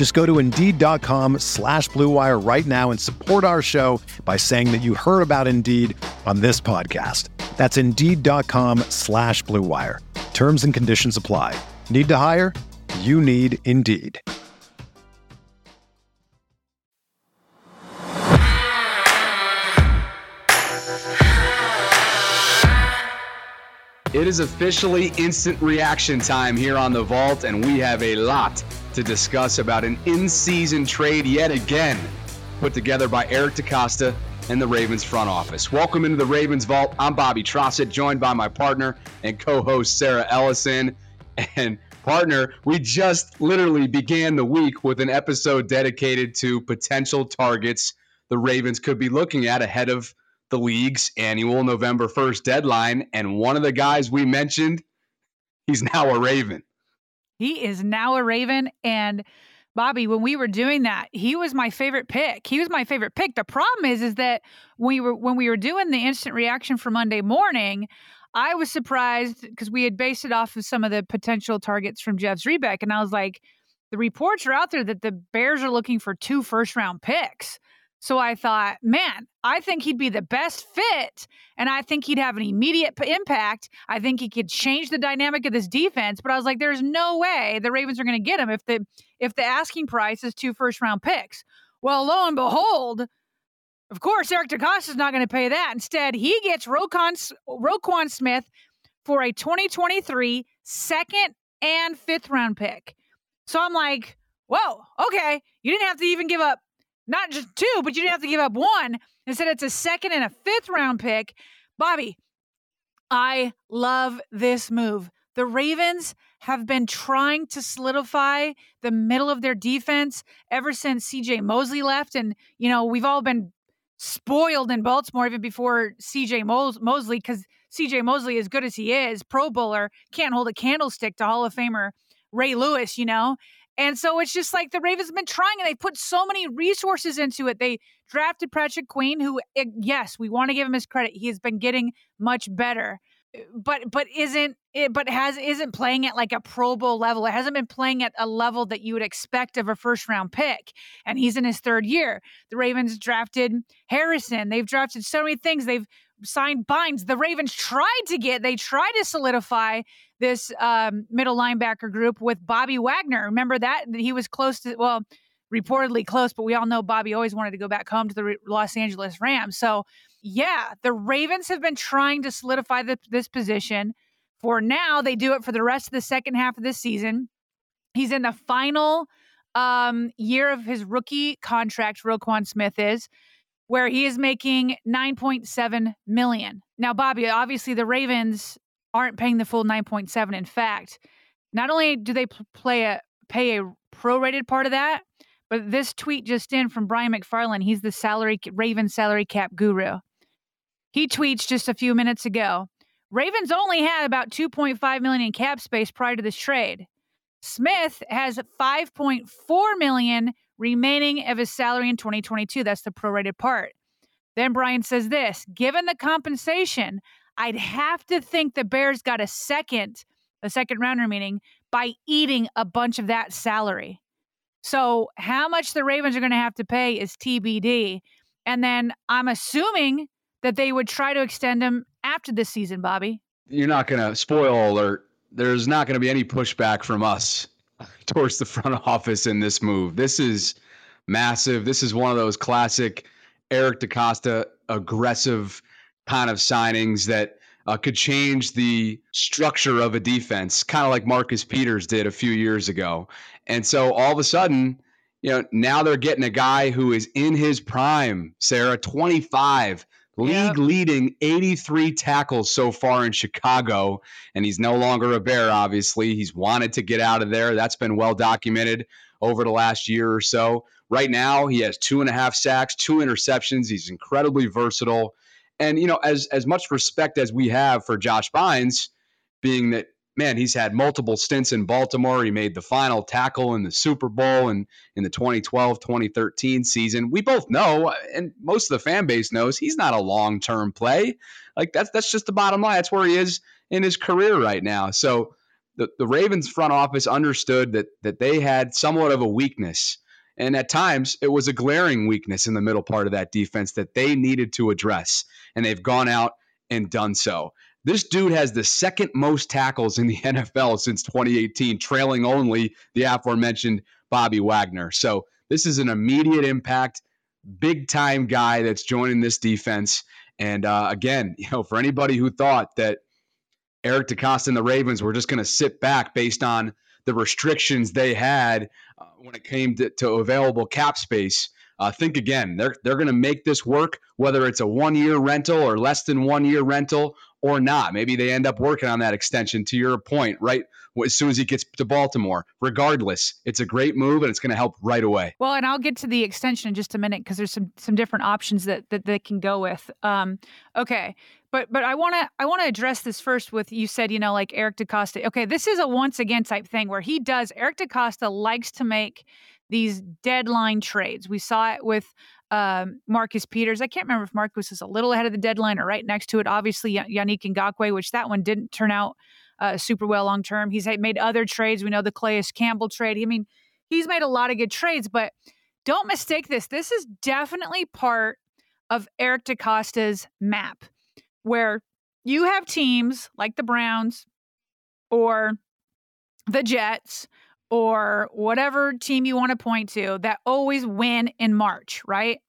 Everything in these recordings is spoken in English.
Just go to Indeed.com slash BlueWire right now and support our show by saying that you heard about Indeed on this podcast. That's Indeed.com slash BlueWire. Terms and conditions apply. Need to hire? You need Indeed. It is officially instant reaction time here on The Vault, and we have a lot to discuss about an in season trade yet again put together by Eric DeCosta and the Ravens front office. Welcome into the Ravens Vault. I'm Bobby Trossett, joined by my partner and co host Sarah Ellison. And partner, we just literally began the week with an episode dedicated to potential targets the Ravens could be looking at ahead of the league's annual November 1st deadline. And one of the guys we mentioned, he's now a Raven. He is now a Raven. And Bobby, when we were doing that, he was my favorite pick. He was my favorite pick. The problem is, is that we were when we were doing the instant reaction for Monday morning, I was surprised because we had based it off of some of the potential targets from Jeff's Zrebiec, and I was like, the reports are out there that the Bears are looking for two first round picks. So I thought, man, I think he'd be the best fit and I think he'd have an immediate p- impact. I think he could change the dynamic of this defense, but I was like there's no way the Ravens are going to get him if the if the asking price is two first round picks. Well, lo and behold, of course Eric DeCosta is not going to pay that. Instead, he gets Roquan, Roquan Smith for a 2023 second and fifth round pick. So I'm like, whoa, okay. You didn't have to even give up not just two, but you didn't have to give up one. Instead, it's a second and a fifth round pick. Bobby, I love this move. The Ravens have been trying to solidify the middle of their defense ever since CJ Mosley left. And, you know, we've all been spoiled in Baltimore even before CJ Mosley because CJ Mosley, as good as he is, Pro Bowler, can't hold a candlestick to Hall of Famer Ray Lewis, you know? And so it's just like the Ravens have been trying and they put so many resources into it. They drafted Patrick Queen, who, eh, yes, we want to give him his credit. He has been getting much better, eh, but but isn't it, eh, but has isn't playing at like a Pro Bowl level. It hasn't been playing at a level that you would expect of a first round pick. And he's in his third year. The Ravens drafted Harrison. They've drafted so many things. They've signed Bynes. The Ravens tried to get, they tried to solidify this um, middle linebacker group with Bobby Wagner. Remember that? He was close to, well, reportedly close, but we all know Bobby always wanted to go back home to the Los Angeles Rams. So, yeah, the Ravens have been trying to solidify the, this position. For now, they do it for the rest of the second half of this season. He's in the final um, year of his rookie contract, Roquan Smith is where he is making 9.7 million. Now, Bobby, obviously the Ravens aren't paying the full 9.7. In fact, not only do they play a pay a prorated part of that, but this tweet just in from Brian McFarland, he's the salary Ravens salary cap guru. He tweets just a few minutes ago. Ravens only had about 2.5 million in cap space prior to this trade. Smith has 5.4 million remaining of his salary in 2022. That's the prorated part. Then Brian says this given the compensation, I'd have to think the Bears got a second, a second rounder meaning, by eating a bunch of that salary. So, how much the Ravens are going to have to pay is TBD. And then I'm assuming that they would try to extend him after this season, Bobby. You're not going to spoil alert. There's not going to be any pushback from us towards the front office in this move. This is massive. This is one of those classic Eric DeCosta aggressive kind of signings that uh, could change the structure of a defense, kind of like Marcus Peters did a few years ago. And so all of a sudden, you know, now they're getting a guy who is in his prime, Sarah, 25, league yep. leading 83 tackles so far in Chicago. And he's no longer a Bear, obviously. He's wanted to get out of there. That's been well documented over the last year or so. Right now, he has two and a half sacks, two interceptions. He's incredibly versatile. And, you know, as, as much respect as we have for Josh Bynes, being that man, he's had multiple stints in Baltimore. He made the final tackle in the Super Bowl and in the 2012 2013 season. We both know, and most of the fan base knows, he's not a long term play. Like that's that's just the bottom line. That's where he is in his career right now. So the, the Ravens front office understood that that they had somewhat of a weakness. And at times, it was a glaring weakness in the middle part of that defense that they needed to address. And they've gone out and done so. This dude has the second most tackles in the NFL since 2018, trailing only the aforementioned Bobby Wagner. So this is an immediate impact, big time guy that's joining this defense. And uh, again, you know, for anybody who thought that Eric DeCosta and the Ravens were just going to sit back based on the restrictions they had uh, when it came to, to available cap space, uh, think again. They're they're going to make this work, whether it's a one year rental or less than one year rental or not. Maybe they end up working on that extension. To your point, right as soon as he gets to Baltimore. Regardless, it's a great move and it's going to help right away. Well, and I'll get to the extension in just a minute because there's some some different options that that they can go with. Um, okay, but but I want to I want to address this first with you said you know like Eric DeCosta. Okay, this is a once again type thing where he does Eric DeCosta likes to make these deadline trades. We saw it with um, Marcus Peters. I can't remember if Marcus is a little ahead of the deadline or right next to it. Obviously, Yannick Ngakoue, which that one didn't turn out uh, super well long term. He's made other trades. We know the Calais Campbell trade. I mean, he's made a lot of good trades, but don't mistake this. This is definitely part of Eric DeCosta's map where you have teams like the Browns or the Jets or whatever team you want to point to that always win in March, right?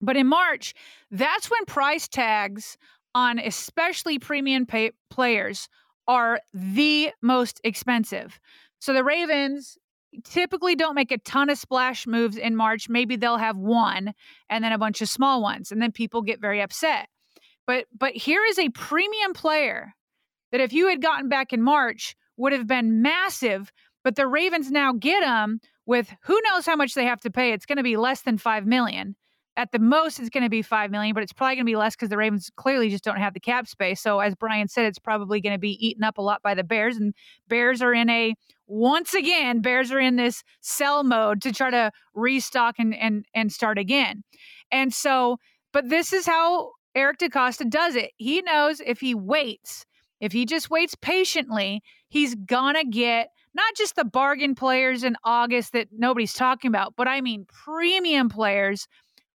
But in March, that's when price tags on especially premium pay- players are the most expensive. So the Ravens typically don't make a ton of splash moves in March. Maybe they'll have one and then a bunch of small ones and then people get very upset. But but here is a premium player that if you had gotten back in March would have been massive but the Ravens now get him with who knows how much they have to pay. It's going to be less than five million. At the most, it's going to be five million, but it's probably going to be less because the Ravens clearly just don't have the cap space. So, as Brian said, it's probably going to be eaten up a lot by the Bears, and Bears are in a once again, Bears are in this sell mode to try to restock and and and start again. And so, but this is how Eric DeCosta does it. He knows if he waits, if he just waits patiently, he's gonna get not just the bargain players in August that nobody's talking about, but I mean premium players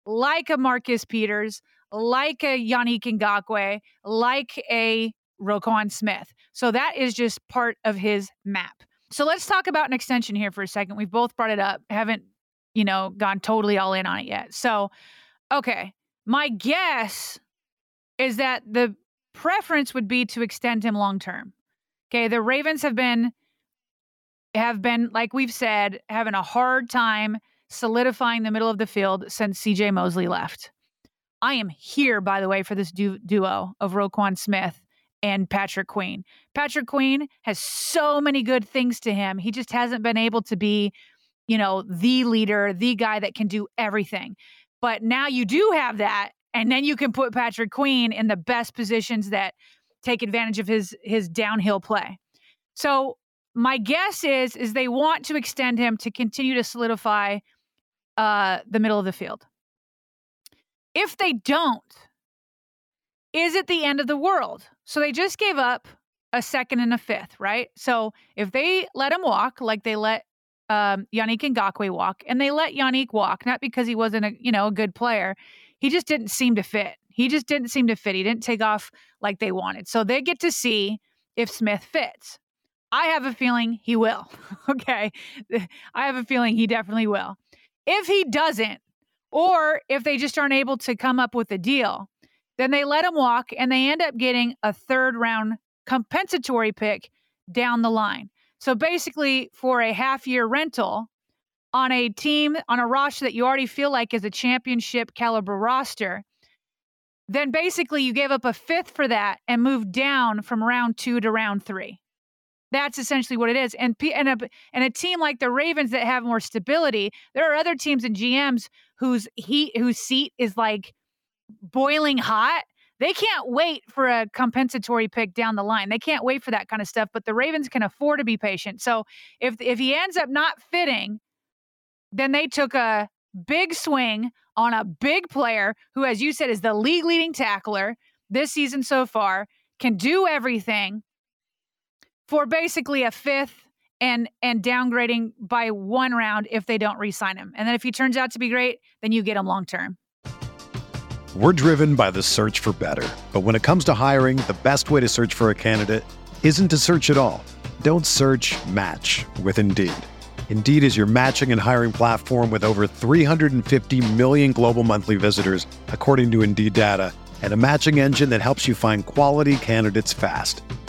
like a Marcus Peters, like a Yannick Ngakoue, like a Roquan Smith. So that is just part of his map. So let's talk about an extension here for a second. We've both brought it up, haven't, you know, gone totally all in on it yet. So, okay, my guess is that the preference would be to extend him long term. Okay, the Ravens have been have been, like we've said, having a hard time solidifying the middle of the field since CJ Mosley left. I am here, by the way, for this du- duo of Roquan Smith and Patrick Queen. Patrick Queen has so many good things to him. He just hasn't been able to be, you know, the leader, the guy that can do everything. But now you do have that, and then you can put Patrick Queen in the best positions that take advantage of his his downhill play. So my guess is is they want to extend him to continue to solidify uh, the middle of the field. If they don't, is it the end of the world? So they just gave up a second and a fifth, right? So if they let him walk, like they let um, Yannick Ngakoue walk, and they let Yannick walk, not because he wasn't a you know a good player, he just didn't seem to fit. He just didn't seem to fit. He didn't take off like they wanted. So they get to see if Smith fits. I have a feeling he will. okay. I have a feeling he definitely will. If he doesn't, or if they just aren't able to come up with a deal, Then they let him walk and they end up getting a third round compensatory pick down the line. So basically, for a half year rental on a team, on a roster that you already feel like is a championship caliber roster, then basically you gave up a fifth for that and moved down from round two to round three. That's essentially what it is. And, and, a, and a team like the Ravens that have more stability, there are other teams and GMs whose heat, whose seat is like boiling hot. They can't wait for a compensatory pick down the line. They can't wait for that kind of stuff. But the Ravens can afford to be patient. So if if he ends up not fitting, then they took a big swing on a big player who, as you said, is the league leading tackler this season so far, can do everything for basically a fifth and and downgrading by one round if they don't re-sign him. And then if he turns out to be great, then you get him long term. We're driven by the search for better. But when it comes to hiring, the best way to search for a candidate isn't to search at all. Don't search, match with Indeed. Indeed is your matching and hiring platform with over 350 million global monthly visitors, according to Indeed data, and a matching engine that helps you find quality candidates fast.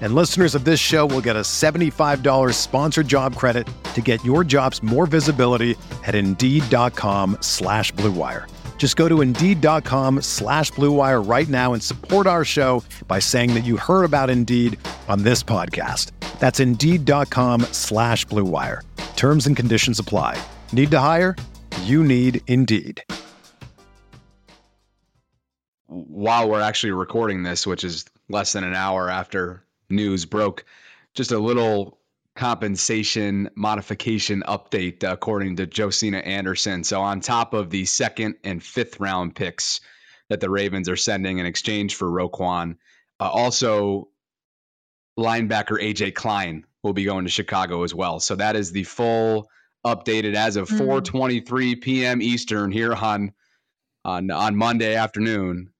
And listeners of this show will get a $75 sponsored job credit to get your jobs more visibility at Indeed.com slash BlueWire. Just go to Indeed.com slash BlueWire right now and support our show by saying that you heard about Indeed on this podcast. That's Indeed.com slash BlueWire. Terms and conditions apply. Need to hire? You need Indeed while we're actually recording this, which is less than an hour after news broke, just a little compensation modification update according to Josina Anderson. So on top of the second and fifth round picks that the Ravens are sending in exchange for Roquan, uh, also linebacker AJ Klein will be going to Chicago as well. So that is the full updated as of 4:23 mm. p.m. Eastern here on on on Monday afternoon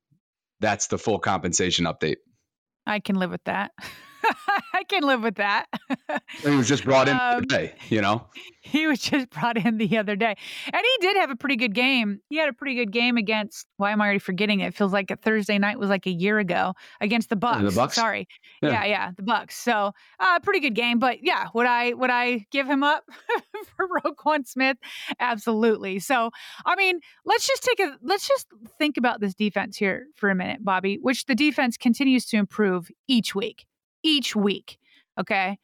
that's the full compensation update. I can live with that. I can live with that. he was just brought in um, today, you know? He was just brought in the other day. And he did have a pretty good game. He had a pretty good game against why am I already forgetting it? it feels like a Thursday night was like a year ago against the Bucks. The Bucks. Sorry. Yeah, yeah, yeah the Bucks. So uh pretty good game. But yeah, would I would I give him up for Roquan Smith? Absolutely. So I mean, let's just take a let's just think about this defense here for a minute, Bobby, which the defense continues to improve each week each week. Okay.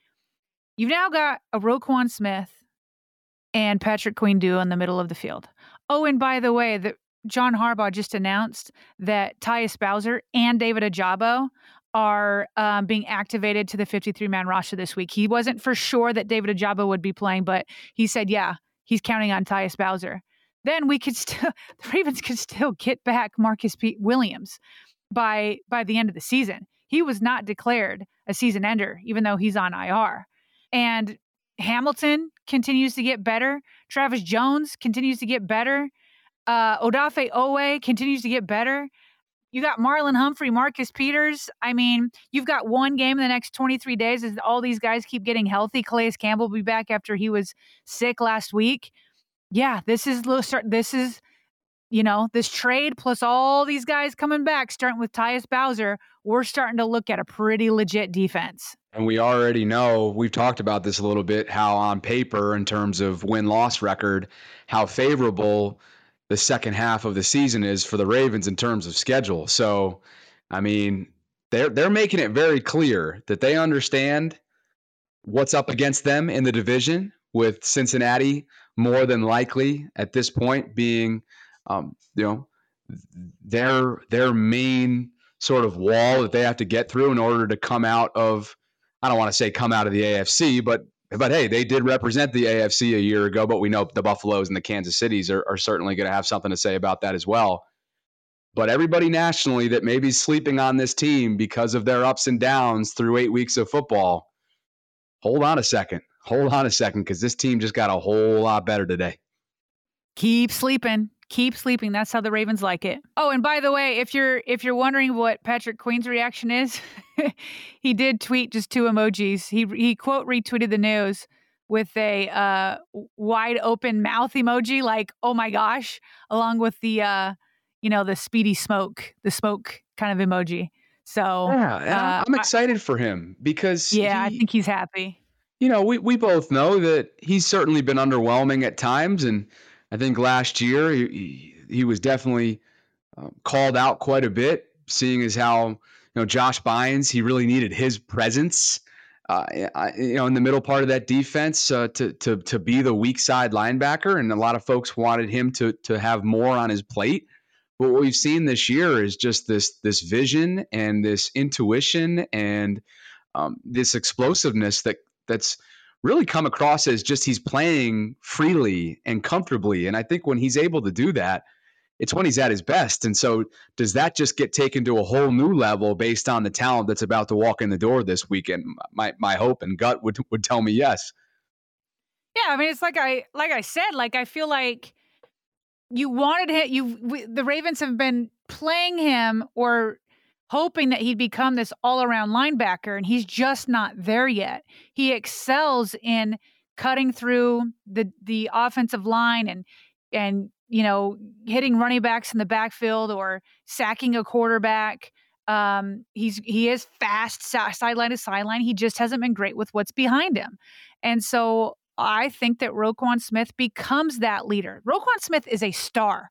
You've now got a Roquan Smith and Patrick Queen duo in the middle of the field. Oh, and by the way, the, John Harbaugh just announced that Tyus Bowser and David Ojabo are um, being activated to the 53 man roster this week. He wasn't for sure that David Ojabo would be playing, but he said, yeah, he's counting on Tyus Bowser. Then we could still, the Ravens could still get back Marcus P- Williams by by the end of the season. He was not declared a season ender, even though he's on IR. And Hamilton continues to get better. Travis Jones continues to get better. Uh, Odafe Oweh continues to get better. You got Marlon Humphrey, Marcus Peters. I mean, you've got one game in the next 23 days as all these guys keep getting healthy. Calais Campbell will be back after he was sick last week. Yeah, this is this is you know, this trade plus all these guys coming back, starting with Tyus Bowser, we're starting to look at a pretty legit defense. And we already know, we've talked about this a little bit, how on paper, in terms of win loss record, how favorable the second half of the season is for the Ravens in terms of schedule. So, I mean, they're they're making it very clear that they understand what's up against them in the division, with Cincinnati more than likely at this point being um, you know, their their main sort of wall that they have to get through in order to come out of I don't want to say come out of the AFC, but but hey, they did represent the AFC a year ago, but we know the Buffaloes and the Kansas Cities are, are certainly going to have something to say about that as well. But everybody nationally that may be sleeping on this team because of their ups and downs through eight weeks of football, hold on a second. hold on a second because this team just got a whole lot better today. Keep sleeping. Keep sleeping. That's how the Ravens like it. Oh, and by the way, if you're if you're wondering what Patrick Queen's reaction is, he did tweet just two emojis. He he quote retweeted the news with a uh, wide open mouth emoji, like "Oh my gosh," along with the uh, you know the speedy smoke, the smoke kind of emoji. So yeah, uh, I'm excited I, for him because yeah, he, I think he's happy. You know, we we both know that he's certainly been underwhelming at times, and I think last year he he was definitely uh, called out quite a bit, seeing as how you know Josh Bynes he really needed his presence. Uh, you know, in the middle part of that defense uh, to to to be the weak side linebacker, and a lot of folks wanted him to to have more on his plate. But what we've seen this year is just this this vision and this intuition and um, this explosiveness that that's really come across as just he's playing freely and comfortably. And I think when he's able to do that, it's when he's at his best. And so, does that just get taken to a whole new level based on the talent that's about to walk in the door this weekend? My my hope and gut would would tell me yes. Yeah, I mean, it's like I like I said, like I feel like you wanted him. You the Ravens have been playing him or hoping that he'd become this all around linebacker, and he's just not there yet. He excels in cutting through the the offensive line and and you know hitting running backs in the backfield or sacking a quarterback. Um, he's he is fast sideline to sideline. He just hasn't been great with what's behind him, and so I think that Roquan Smith becomes that leader. Roquan Smith is a star.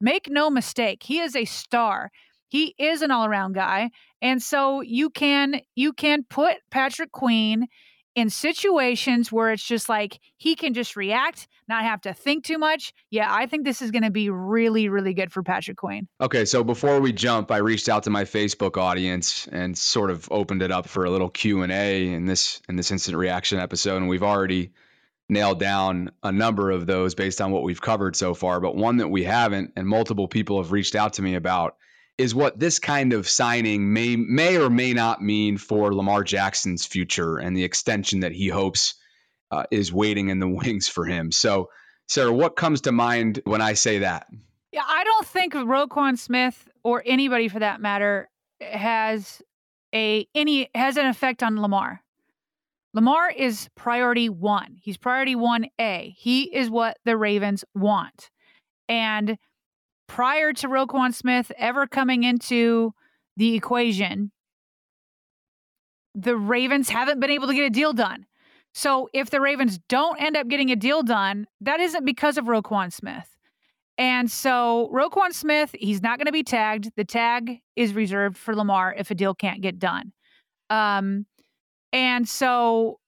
Make no mistake, he is a star he is an all-around guy and so you can you can put patrick queen in situations where it's just like he can just react not have to think too much. Yeah i think this is going to be really really good for patrick queen. Okay so before we jump i reached out to my facebook audience and sort of opened it up for a little q&a in this in this instant reaction episode and we've already nailed down a number of those based on what we've covered so far but one that we haven't and multiple people have reached out to me about is what this kind of signing may may or may not mean for Lamar Jackson's future and the extension that he hopes uh, is waiting in the wings for him. So, Sarah, what comes to mind when I say that? Yeah, I don't think Roquan Smith or anybody for that matter has a any has an effect on Lamar. Lamar is priority 1. He's priority 1A. He is what the Ravens want. And prior to Roquan Smith ever coming into the equation, the Ravens haven't been able to get a deal done. So if the Ravens don't end up getting a deal done, that isn't because of Roquan Smith. And so Roquan Smith, he's not going to be tagged. The tag is reserved for Lamar if a deal can't get done. Um, and so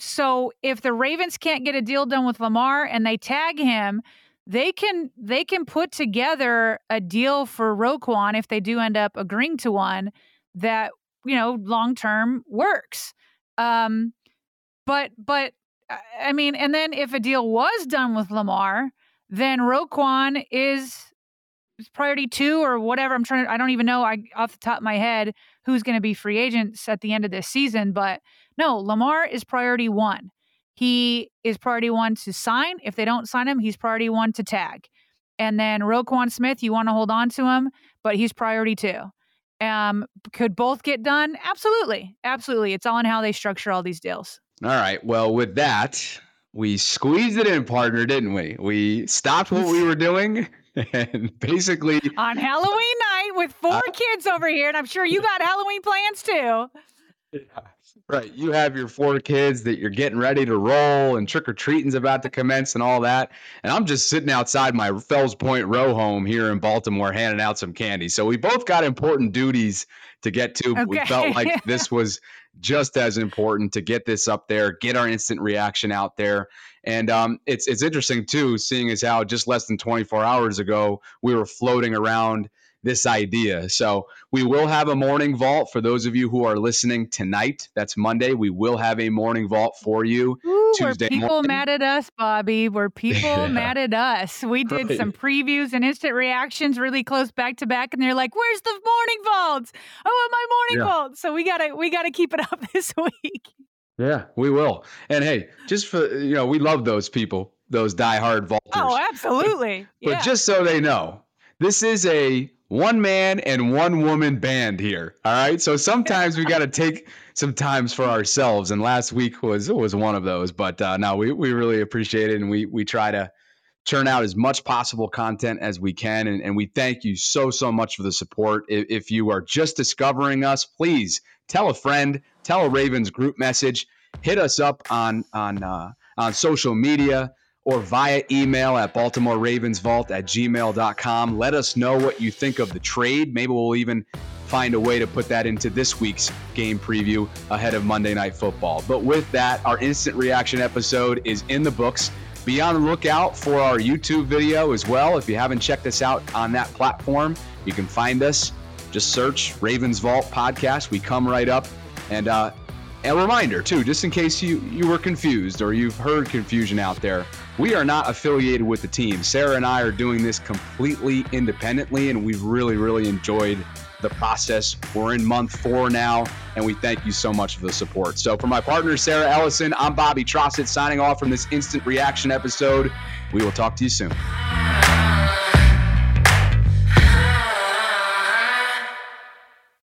so if the Ravens can't get a deal done with Lamar and they tag him, they can they can put together a deal for Roquan if they do end up agreeing to one that you know long term works. Um, but but I mean, and then if a deal was done with Lamar, then Roquan is priority two or whatever. I'm trying to, I don't even know I off the top of my head who's going to be free agents at the end of this season. But no, Lamar is priority one. He is priority one to sign. If they don't sign him, he's priority one to tag. And then Roquan Smith, you want to hold on to him, but he's priority two. Um, could both get done? Absolutely. Absolutely. It's all in how they structure all these deals. All right. Well, with that, we squeezed it in, partner, didn't we? We stopped what we were doing and basically on Halloween night with four uh, kids over here, and I'm sure you got Halloween plans too. Right. You have your four kids that you're getting ready to roll and trick or treating's about to commence and all that. And I'm just sitting outside my Fells Point row home here in Baltimore handing out some candy. So we both got important duties to get to. Okay. We felt like this was just as important to get this up there, get our instant reaction out there. And um, it's it's interesting too, seeing as how just less than 24 hours ago we were floating around this idea. So we will have a morning vault for those of you who are listening tonight. That's Monday. We will have a morning vault for you Ooh, Tuesday were people morning. mad at us, Bobby? Were people yeah. mad at us? We did right. some previews and instant reactions really close back to back, and they're like, "Where's the morning vault? I want my morning yeah. vault." So we gotta we gotta keep it up this week. Yeah, we will. And hey, just for you know, we love those people, those diehard vaulters. Oh, absolutely. But, yeah. but just so they know, this is a one man and one woman band here. All right. So sometimes we got to take some times for ourselves. And last week was was one of those. But uh, no, we, we really appreciate it. And we we try to churn out as much possible content as we can. And, and we thank you so, so much for the support. If, if you are just discovering us, please tell a friend, tell a Ravens group message, hit us up on on uh, on social media or via email at Baltimore Ravens Vault at gmail.com. Let us know what you think of the trade. Maybe we'll even find a way to put that into this week's game preview ahead of Monday Night Football. But with that, our instant reaction episode is in the books. Be on the lookout for our YouTube video as well. If you haven't checked us out on that platform, you can find us. Just search Ravens Vault Podcast. We come right up. And uh, a reminder, too, just in case you, you were confused or you've heard confusion out there, we are not affiliated with the team. Sarah and I are doing this completely independently, and we've really, really enjoyed the process. We're in month four now, and we thank you so much for the support. So, for my partner, Sarah Ellison, I'm Bobby Trossett signing off from this instant reaction episode. We will talk to you soon.